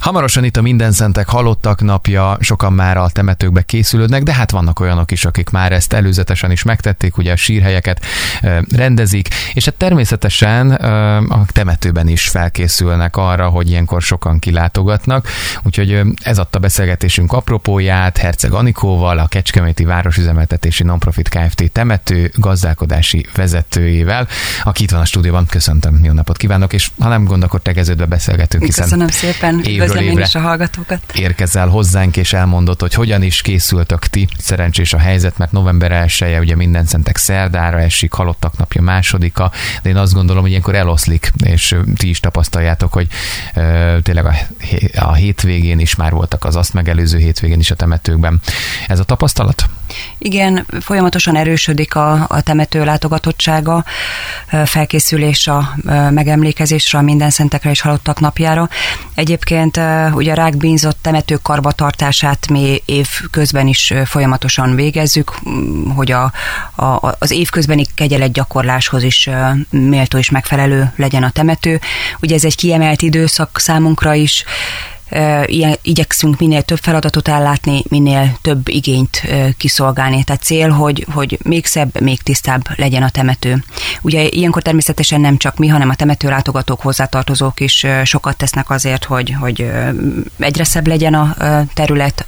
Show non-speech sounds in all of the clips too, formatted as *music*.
Hamarosan itt a Minden Szentek halottak napja, sokan már a temetőkbe készülődnek, de hát vannak olyanok is, akik már ezt előzetesen is megtették, ugye a sírhelyeket rendezik, és hát természetesen a temetőben is felkészülnek arra, hogy ilyenkor sokan kilátogatnak, úgyhogy ez adta beszélgetésünk apropóját Herceg Anikóval, a Kecskeméti Városüzemeltetési Nonprofit Kft. temető gazdálkodási vezetőjével, aki itt van a stúdióban. Köszöntöm, jó napot kívánok, és ha nem gond, akkor tegeződve beszélgetünk, hiszen Köszönöm szépen, Üdvözlöm én is a hallgatókat. Érkezel hozzánk, és elmondod, hogy hogyan is készültök ti. Szerencsés a helyzet, mert november 1 ugye minden szentek szerdára esik, halottak napja másodika, de én azt gondolom, hogy ilyenkor eloszlik, és ti is tapasztaljátok, hogy ö, tényleg a, a hétvégén is már voltak az azt megelőző hétvégén is a temetőkben. Ez a tapasztalat? Igen, folyamatosan erősödik a, a temető látogatottsága, felkészülés a megemlékezésre, a minden szentekre és halottak napjára. Egyébként ugye a rákbínzott temető karbatartását mi év közben is folyamatosan végezzük, hogy a, a, az évközbeni kegyelet gyakorláshoz is méltó és megfelelő legyen a temető. Ugye ez egy kiemelt időszak számunkra is, igyekszünk minél több feladatot ellátni, minél több igényt kiszolgálni. Tehát cél, hogy, hogy még szebb, még tisztább legyen a temető. Ugye ilyenkor természetesen nem csak mi, hanem a temetőlátogatók, hozzátartozók is sokat tesznek azért, hogy, hogy egyre szebb legyen a terület.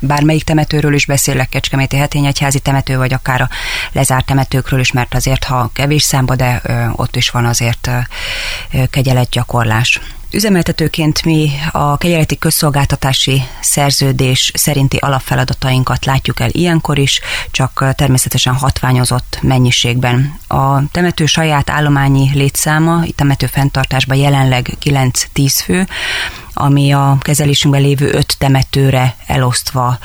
Bármelyik temetőről is beszélek, Kecskeméti Hetényegyházi temető, vagy akár a lezárt temetőkről is, mert azért, ha kevés számba, de ott is van azért kegyeletgyakorlás. Üzemeltetőként mi a kegyeleti közszolgáltatási szerződés szerinti alapfeladatainkat látjuk el ilyenkor is, csak természetesen hatványozott mennyiségben. A temető saját állományi létszáma, itt temető fenntartásban jelenleg 9-10 fő, ami a kezelésünkben lévő öt temetőre elosztva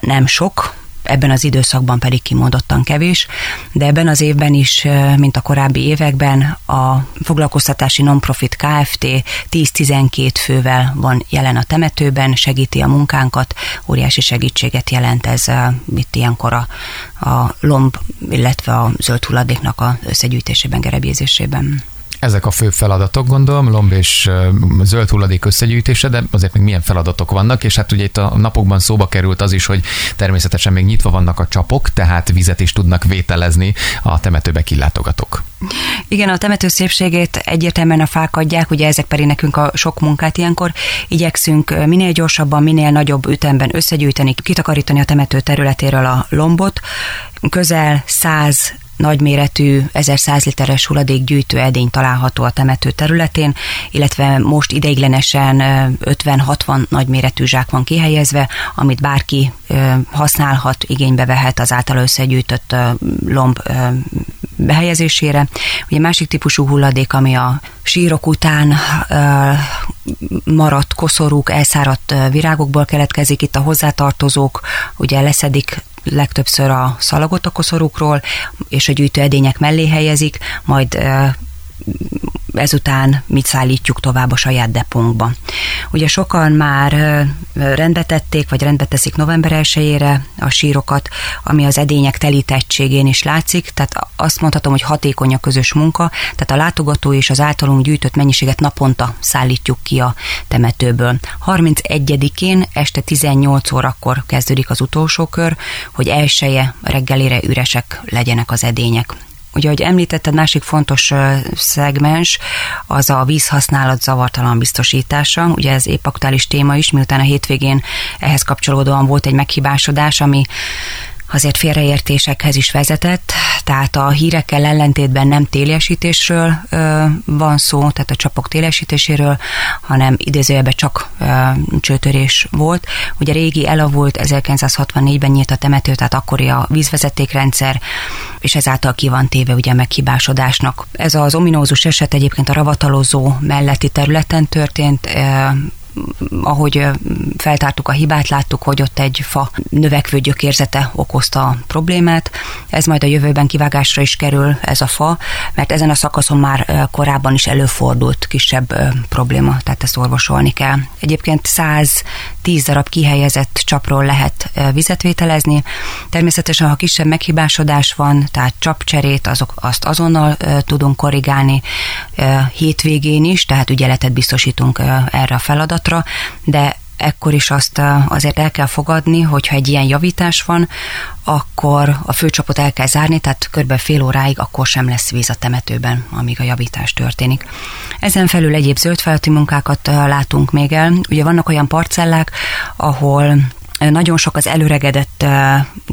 nem sok, ebben az időszakban pedig kimondottan kevés, de ebben az évben is, mint a korábbi években, a foglalkoztatási nonprofit Kft. 10-12 fővel van jelen a temetőben, segíti a munkánkat, óriási segítséget jelent ez itt ilyenkor a, a lomb, illetve a zöld hulladéknak a összegyűjtésében, gerebjézésében. Ezek a fő feladatok, gondolom, lomb és zöld hulladék összegyűjtése, de azért még milyen feladatok vannak, és hát ugye itt a napokban szóba került az is, hogy természetesen még nyitva vannak a csapok, tehát vizet is tudnak vételezni a temetőbe kilátogatók. Igen, a temető szépségét egyértelműen a fák adják, ugye ezek pedig nekünk a sok munkát ilyenkor. Igyekszünk minél gyorsabban, minél nagyobb ütemben összegyűjteni, kitakarítani a temető területéről a lombot. Közel 100 nagyméretű 1100 literes hulladékgyűjtő edény található a temető területén, illetve most ideiglenesen 50-60 nagyméretű zsák van kihelyezve, amit bárki használhat, igénybe vehet az által összegyűjtött lomb behelyezésére. Ugye másik típusú hulladék, ami a sírok után maradt koszorúk, elszáradt virágokból keletkezik, itt a hozzátartozók ugye leszedik legtöbbször a szalagot a koszorúkról, és a gyűjtőedények mellé helyezik, majd ezután mit szállítjuk tovább a saját depónkba. Ugye sokan már rendbetették, vagy rendbeteszik november 1 a sírokat, ami az edények telítettségén is látszik, tehát azt mondhatom, hogy hatékony a közös munka, tehát a látogató és az általunk gyűjtött mennyiséget naponta szállítjuk ki a temetőből. 31-én este 18 órakor kezdődik az utolsó kör, hogy elsője reggelére üresek legyenek az edények. Ugye, ahogy említetted, másik fontos szegmens az a vízhasználat zavartalan biztosítása. Ugye ez épp aktuális téma is, miután a hétvégén ehhez kapcsolódóan volt egy meghibásodás, ami azért félreértésekhez is vezetett, tehát a hírekkel ellentétben nem télesítésről ö, van szó, tehát a csapok télesítéséről, hanem idézőjelben csak ö, csőtörés volt. Ugye régi elavult 1964-ben nyílt a temető, tehát akkori a vízvezetékrendszer, és ezáltal ki van téve ugye meghibásodásnak. Ez az ominózus eset egyébként a ravatalozó melletti területen történt, ö, ahogy feltártuk a hibát, láttuk, hogy ott egy fa növekvő gyökérzete okozta a problémát. Ez majd a jövőben kivágásra is kerül ez a fa, mert ezen a szakaszon már korábban is előfordult kisebb probléma, tehát ezt orvosolni kell. Egyébként 110 darab kihelyezett csapról lehet vizet vételezni. Természetesen, ha kisebb meghibásodás van, tehát csapcserét, azok, azt azonnal tudunk korrigálni hétvégén is, tehát ügyeletet biztosítunk erre a feladatra, de ekkor is azt azért el kell fogadni, hogyha egy ilyen javítás van, akkor a főcsapot el kell zárni, tehát kb. fél óráig akkor sem lesz víz a temetőben, amíg a javítás történik. Ezen felül egyéb zöldfelületi munkákat látunk még el. Ugye vannak olyan parcellák, ahol nagyon sok az előregedett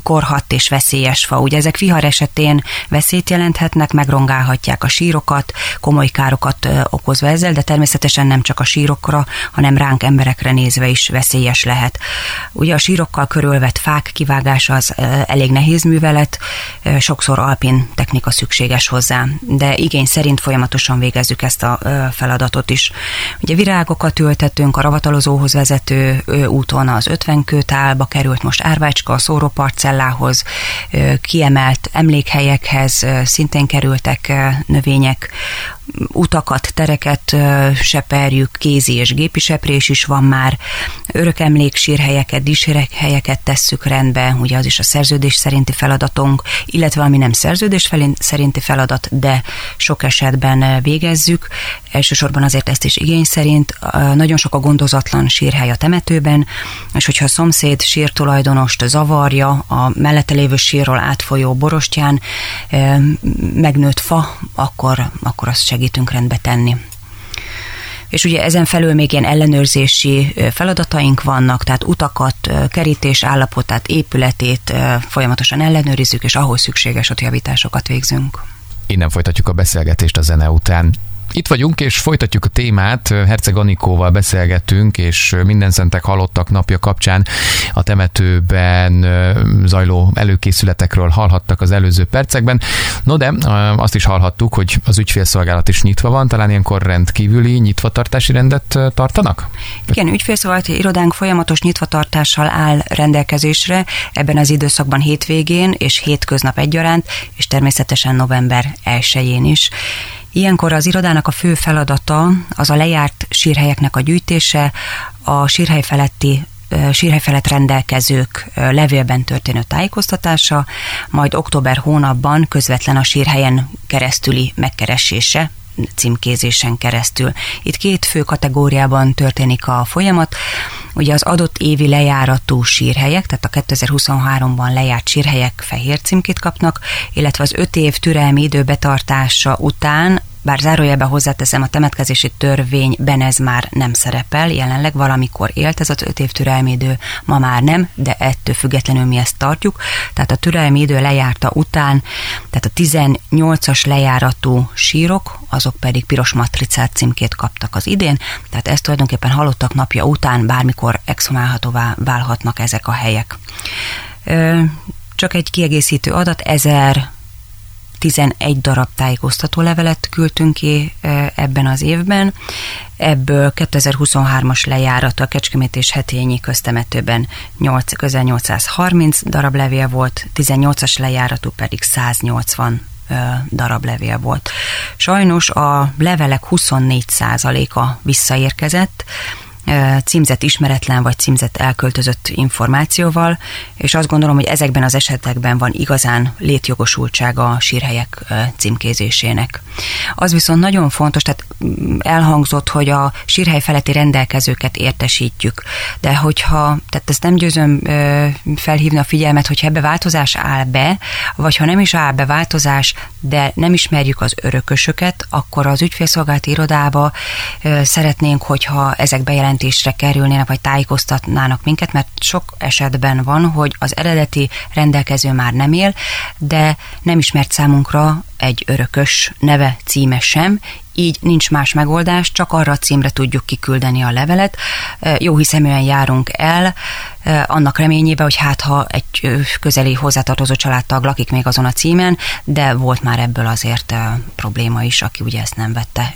korhat és veszélyes fa. Ugye ezek vihar esetén veszélyt jelenthetnek, megrongálhatják a sírokat, komoly károkat okozva ezzel, de természetesen nem csak a sírokra, hanem ránk emberekre nézve is veszélyes lehet. Ugye a sírokkal körülvett fák kivágása az elég nehéz művelet, sokszor alpin technika szükséges hozzá, de igény szerint folyamatosan végezzük ezt a feladatot is. Ugye virágokat ültetünk a ravatalozóhoz vezető úton az 50 köt tálba került most Árvácska a szóróparcellához, kiemelt emlékhelyekhez szintén kerültek növények, utakat, tereket seperjük, kézi és gépi seprés is van már, örökemlék sírhelyeket, díszsírhelyeket tesszük rendbe, ugye az is a szerződés szerinti feladatunk, illetve ami nem szerződés szerinti feladat, de sok esetben végezzük. Elsősorban azért ezt is igény szerint. Nagyon sok a gondozatlan sírhely a temetőben, és hogyha a szomszéd sírtulajdonost zavarja a mellette lévő sírról átfolyó borostyán megnőtt fa, akkor, akkor azt segítünk rendbe tenni és ugye ezen felül még ilyen ellenőrzési feladataink vannak, tehát utakat, kerítés állapotát, épületét folyamatosan ellenőrizzük, és ahhoz szükséges ott javításokat végzünk. Innen folytatjuk a beszélgetést a zene után. Itt vagyunk, és folytatjuk a témát. Herceg Anikóval beszélgetünk, és minden szentek halottak napja kapcsán a temetőben zajló előkészületekről hallhattak az előző percekben. No de azt is hallhattuk, hogy az ügyfélszolgálat is nyitva van, talán ilyenkor rendkívüli nyitvatartási rendet tartanak? Igen, ügyfélszolgálati irodánk folyamatos nyitvatartással áll rendelkezésre ebben az időszakban hétvégén és hétköznap egyaránt, és természetesen november 1-én is. Ilyenkor az irodának a fő feladata az a lejárt sírhelyeknek a gyűjtése, a sírhely feletti sírhely felett rendelkezők levélben történő tájékoztatása, majd október hónapban közvetlen a sírhelyen keresztüli megkeresése, címkézésen keresztül. Itt két fő kategóriában történik a folyamat. Ugye az adott évi lejáratú sírhelyek, tehát a 2023-ban lejárt sírhelyek fehér címkét kapnak, illetve az öt év türelmi idő után bár zárójelben hozzáteszem, a temetkezési törvényben ez már nem szerepel, jelenleg valamikor élt ez az öt év türelmi ma már nem, de ettől függetlenül mi ezt tartjuk. Tehát a türelmi idő lejárta után, tehát a 18-as lejáratú sírok, azok pedig piros matricát címkét kaptak az idén, tehát ez tulajdonképpen halottak napja után bármikor exhumálhatóvá válhatnak ezek a helyek. Csak egy kiegészítő adat, ezer 11 darab tájékoztató levelet küldtünk ki ebben az évben, ebből 2023-as lejárat a Kecskemét és Hetényi köztemetőben 8, közel 830 darab levél volt, 18-as lejáratú pedig 180 darab levél volt. Sajnos a levelek 24%-a visszaérkezett, címzett ismeretlen vagy címzett elköltözött információval, és azt gondolom, hogy ezekben az esetekben van igazán létjogosultsága a sírhelyek címkézésének. Az viszont nagyon fontos, tehát mm, elhangzott, hogy a sírhely feletti rendelkezőket értesítjük, de hogyha, tehát ezt nem győzöm felhívni a figyelmet, hogyha ebbe változás áll be, vagy ha nem is áll be változás, de nem ismerjük az örökösöket, akkor az ügyfélszolgálati irodába szeretnénk, hogyha ezek bejelentések bejelentésre kerülnének, vagy tájékoztatnának minket, mert sok esetben van, hogy az eredeti rendelkező már nem él, de nem ismert számunkra egy örökös neve, címe sem, így nincs más megoldás, csak arra a címre tudjuk kiküldeni a levelet. Jó hiszeműen járunk el, annak reményében, hogy hát ha egy közeli hozzátartozó családtag lakik még azon a címen, de volt már ebből azért probléma is, aki ugye ezt nem vette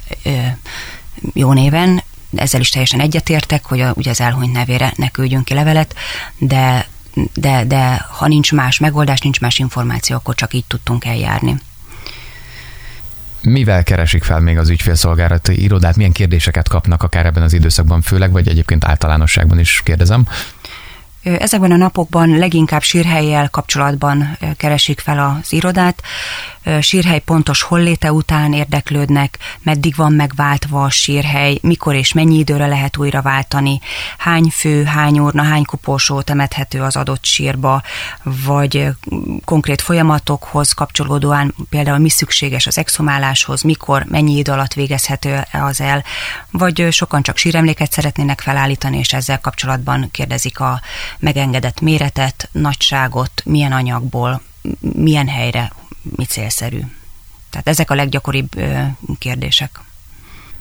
jó néven, ezzel is teljesen egyetértek, hogy a, ugye az elhunyt nevére ne küldjünk ki levelet, de, de, de ha nincs más megoldás, nincs más információ, akkor csak így tudtunk eljárni. Mivel keresik fel még az ügyfélszolgálati irodát? Milyen kérdéseket kapnak akár ebben az időszakban főleg, vagy egyébként általánosságban is kérdezem? Ezekben a napokban leginkább sírhelyjel kapcsolatban keresik fel az irodát. Sírhely pontos holléte után érdeklődnek, meddig van megváltva a sírhely, mikor és mennyi időre lehet újra váltani, hány fő, hány urna, hány koporsó temethető az adott sírba, vagy konkrét folyamatokhoz kapcsolódóan például mi szükséges az exhumáláshoz, mikor, mennyi idő alatt végezhető az el, vagy sokan csak síremléket szeretnének felállítani, és ezzel kapcsolatban kérdezik a megengedett méretet, nagyságot, milyen anyagból, milyen helyre, mi célszerű. Tehát ezek a leggyakoribb kérdések.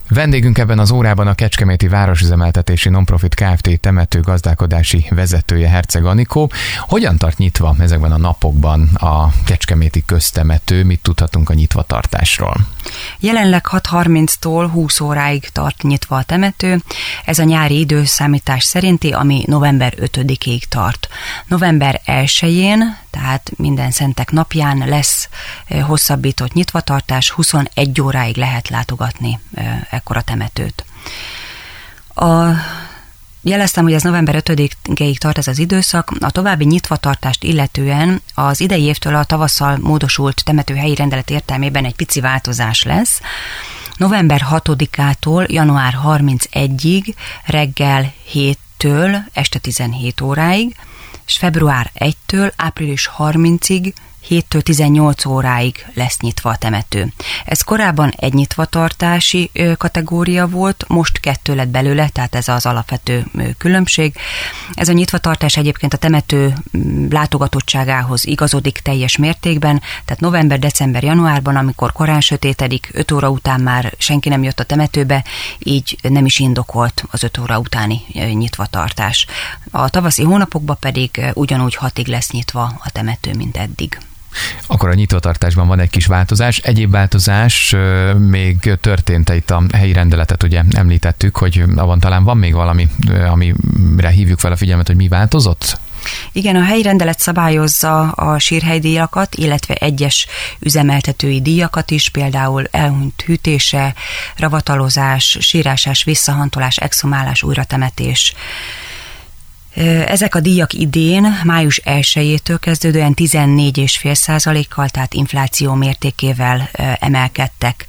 Vendégünk ebben az órában a Kecskeméti Városüzemeltetési Nonprofit Kft. temető gazdálkodási vezetője Herceg Anikó. Hogyan tart nyitva ezekben a napokban a Kecskeméti köztemető? Mit tudhatunk a nyitvatartásról? Jelenleg 6.30-tól 20 óráig tart nyitva a temető. Ez a nyári időszámítás szerinti, ami november 5-ig tart. November 1-én, tehát minden szentek napján lesz eh, hosszabbított nyitvatartás, 21 óráig lehet látogatni eh, ekkora temetőt. A Jeleztem, hogy ez november 5-ig tart ez az időszak. A további nyitvatartást illetően az idei évtől a tavasszal módosult temetőhelyi rendelet értelmében egy pici változás lesz. November 6-ától január 31-ig reggel 7-től este 17 óráig, és február 1-től április 30-ig 7-től 18 óráig lesz nyitva a temető. Ez korábban egy nyitvatartási kategória volt, most kettő lett belőle, tehát ez az alapvető különbség. Ez a nyitvatartás egyébként a temető látogatottságához igazodik teljes mértékben, tehát november, december, januárban, amikor korán sötétedik, 5 óra után már senki nem jött a temetőbe, így nem is indokolt az 5 óra utáni nyitvatartás. A tavaszi hónapokban pedig ugyanúgy hatig lesz nyitva a temető, mint eddig. Akkor a nyitvatartásban van egy kis változás. Egyéb változás még történt itt a helyi rendeletet, ugye említettük, hogy abban talán van még valami, amire hívjuk fel a figyelmet, hogy mi változott? Igen, a helyi rendelet szabályozza a sírhelydíjakat, illetve egyes üzemeltetői díjakat is, például elhunyt hűtése, ravatalozás, sírásás, visszahantolás, exhumálás, újratemetés, ezek a díjak idén, május 1-től kezdődően 14,5 százalékkal, tehát infláció mértékével emelkedtek.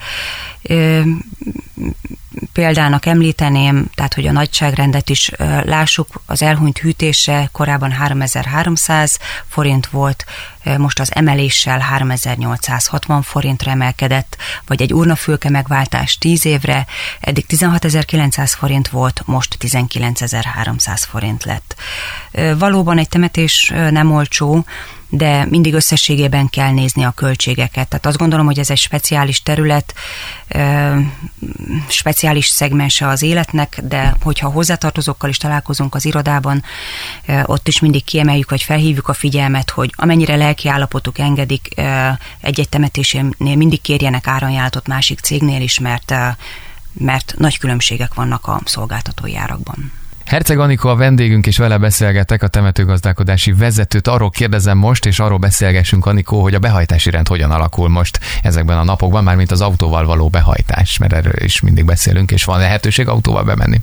Példának említeném, tehát hogy a nagyságrendet is lássuk, az elhunyt hűtése korábban 3300 forint volt, most az emeléssel 3860 forintra emelkedett, vagy egy urnafülke megváltás 10 évre, eddig 16900 forint volt, most 19300 forint lett. Valóban egy temetés nem olcsó, de mindig összességében kell nézni a költségeket. Tehát azt gondolom, hogy ez egy speciális terület, speciális szegmense az életnek, de hogyha hozzátartozókkal is találkozunk az irodában, ott is mindig kiemeljük, vagy felhívjuk a figyelmet, hogy amennyire lelki állapotuk engedik, egy-egy temetésénél mindig kérjenek áronjálatot másik cégnél is, mert mert nagy különbségek vannak a szolgáltatói árakban. Herceg Anikó a vendégünk, és vele beszélgetek, a temetőgazdálkodási vezetőt. Arról kérdezem most, és arról beszélgessünk, Anikó, hogy a behajtási rend hogyan alakul most ezekben a napokban, mármint az autóval való behajtás, mert erről is mindig beszélünk, és van lehetőség autóval bemenni.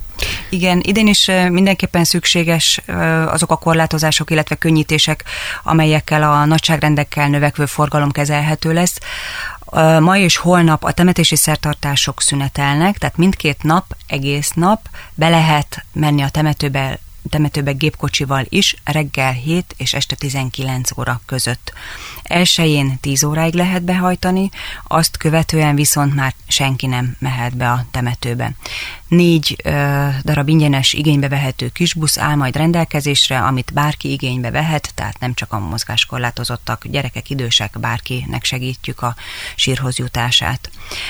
Igen, idén is mindenképpen szükséges azok a korlátozások, illetve könnyítések, amelyekkel a nagyságrendekkel növekvő forgalom kezelhető lesz. Ma és holnap a temetési szertartások szünetelnek, tehát mindkét nap, egész nap be lehet menni a temetőbe temetőbe gépkocsival is reggel 7 és este 19 óra között. Elsőjén 10 óráig lehet behajtani, azt követően viszont már senki nem mehet be a temetőbe. Négy ö, darab ingyenes igénybe vehető kisbusz áll majd rendelkezésre, amit bárki igénybe vehet, tehát nem csak a mozgáskorlátozottak, gyerekek, idősek, bárkinek segítjük a sírhoz jutását.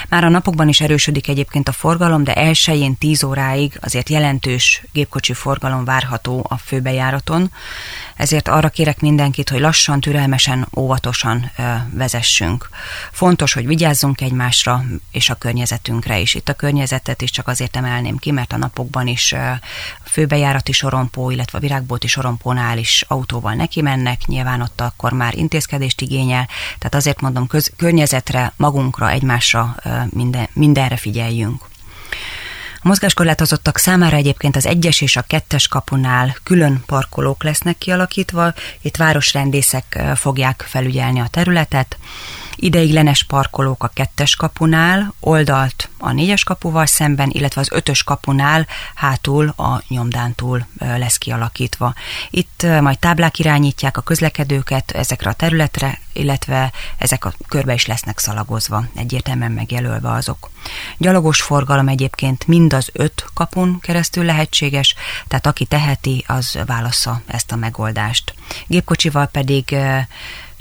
Már a napokban is erősödik egyébként a forgalom, de elsőjén 10 óráig azért jelentős gépkocsi forgalom várható a főbejáraton, ezért arra kérek mindenkit, hogy lassan, türelmesen, óvatosan tudatosan vezessünk. Fontos, hogy vigyázzunk egymásra és a környezetünkre is. Itt a környezetet is csak azért emelném ki, mert a napokban is főbejárati sorompó, illetve a virágbolti sorompónál is autóval neki mennek, nyilván ott akkor már intézkedést igényel, tehát azért mondom, köz, környezetre, magunkra, egymásra minden, mindenre figyeljünk. Mozgáskorlátozottak számára egyébként az egyes és a kettes kapunál külön parkolók lesznek kialakítva, itt városrendészek fogják felügyelni a területet, ideiglenes parkolók a kettes kapunál, oldalt a négyes kapuval szemben, illetve az ötös kapunál hátul a nyomdántúl lesz kialakítva. Itt majd táblák irányítják a közlekedőket ezekre a területre, illetve ezek a körbe is lesznek szalagozva, egyértelműen megjelölve azok. Gyalogos forgalom egyébként mind az öt kapun keresztül lehetséges, tehát aki teheti, az válasza ezt a megoldást. Gépkocsival pedig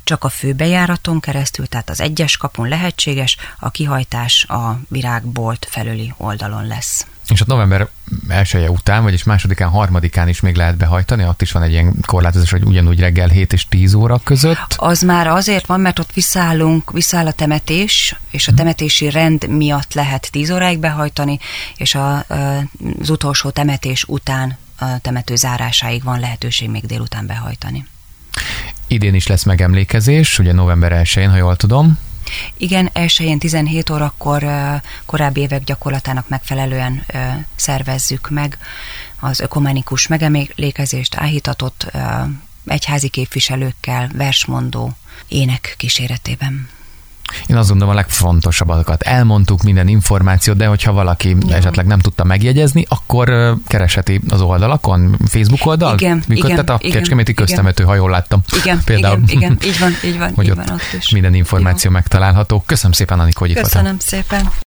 csak a főbejáraton keresztül, tehát az egyes kapun lehetséges, a kihajtás a virágbolt felüli oldalon lesz. És ott november elsője után, vagyis másodikán, harmadikán is még lehet behajtani, ott is van egy ilyen korlátozás, hogy ugyanúgy reggel 7 és 10 óra között. Az már azért van, mert ott visszaállunk, visszaáll a temetés, és a mhm. temetési rend miatt lehet 10 óráig behajtani, és a, az utolsó temetés után a temető zárásáig van lehetőség még délután behajtani. Idén is lesz megemlékezés, ugye november 1-én, ha jól tudom. Igen, elsőjén 17 órakor korábbi évek gyakorlatának megfelelően szervezzük meg az ökumenikus megemlékezést, áhítatott egyházi képviselőkkel, versmondó ének kíséretében. Én azt gondolom a legfontosabbakat elmondtuk, minden információt, de hogyha valaki ja. esetleg nem tudta megjegyezni, akkor keresheti az oldalakon, Facebook oldal? Igen, Működtet igen, a Kecskeméti köztemető, ha jól láttam. Igen, Például. igen, igen, így van, *laughs* így van. Hogy így van, ott, ott is. minden információ Jó. megtalálható. Köszönöm szépen, Anikó, hogy Köszönöm szépen.